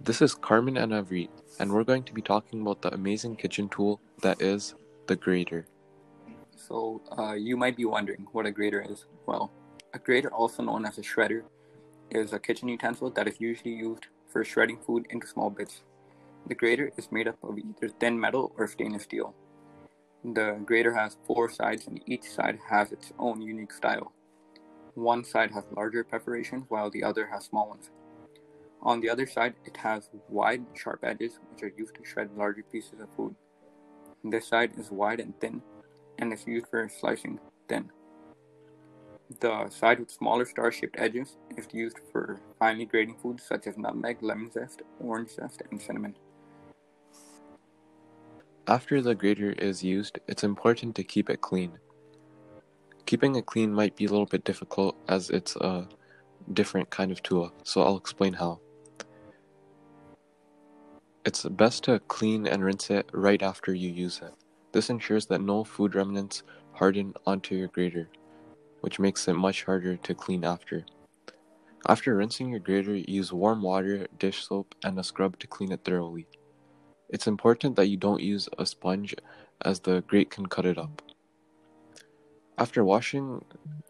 This is Karman and Avreet, and we're going to be talking about the amazing kitchen tool that is the grater. So, uh, you might be wondering what a grater is. Well, a grater, also known as a shredder, is a kitchen utensil that is usually used for shredding food into small bits. The grater is made up of either thin metal or stainless steel. The grater has four sides, and each side has its own unique style. One side has larger perforations, while the other has small ones. On the other side, it has wide, sharp edges, which are used to shred larger pieces of food. This side is wide and thin, and is used for slicing thin. The side with smaller star-shaped edges is used for finely grating foods such as nutmeg, lemon zest, orange zest, and cinnamon. After the grater is used, it's important to keep it clean. Keeping it clean might be a little bit difficult as it's a different kind of tool, so I'll explain how. It's best to clean and rinse it right after you use it. This ensures that no food remnants harden onto your grater, which makes it much harder to clean after. After rinsing your grater, use warm water, dish soap, and a scrub to clean it thoroughly. It's important that you don't use a sponge as the grate can cut it up. After washing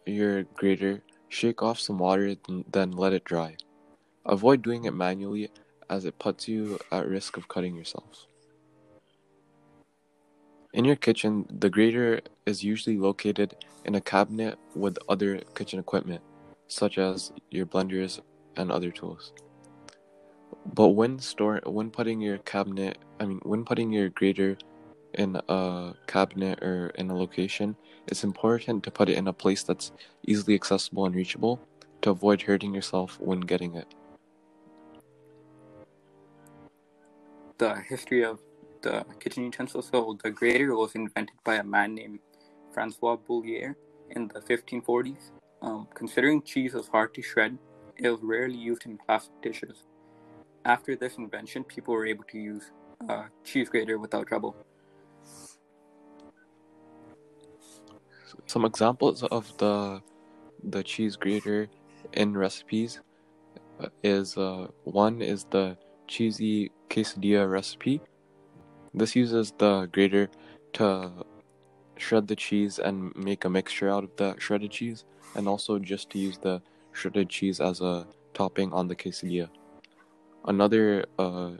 your grater, shake off some water, then let it dry. Avoid doing it manually as it puts you at risk of cutting yourself. In your kitchen, the grater is usually located in a cabinet with other kitchen equipment, such as your blenders and other tools. But when store when putting your cabinet, I mean when putting your grater in a cabinet or in a location, it's important to put it in a place that's easily accessible and reachable to avoid hurting yourself when getting it. The history of the kitchen utensil. So the grater was invented by a man named Francois Boullier in the 1540s. Um, considering cheese was hard to shred, it was rarely used in classic dishes. After this invention, people were able to use a cheese grater without trouble. Some examples of the the cheese grater in recipes uh, is uh, one is the cheesy quesadilla recipe this uses the grater to shred the cheese and make a mixture out of the shredded cheese, and also just to use the shredded cheese as a topping on the quesadilla. Another uh,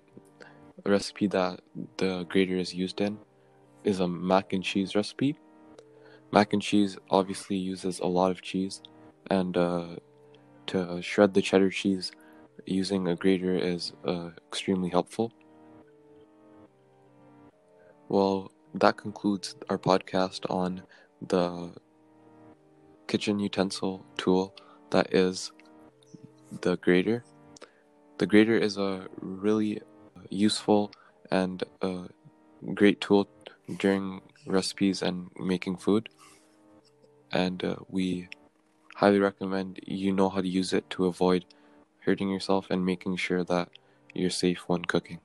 recipe that the grater is used in is a mac and cheese recipe. Mac and cheese obviously uses a lot of cheese, and uh, to shred the cheddar cheese using a grater is uh, extremely helpful. Well, that concludes our podcast on the kitchen utensil tool that is the grater. The grater is a really useful and a great tool during recipes and making food. And uh, we highly recommend you know how to use it to avoid hurting yourself and making sure that you're safe when cooking.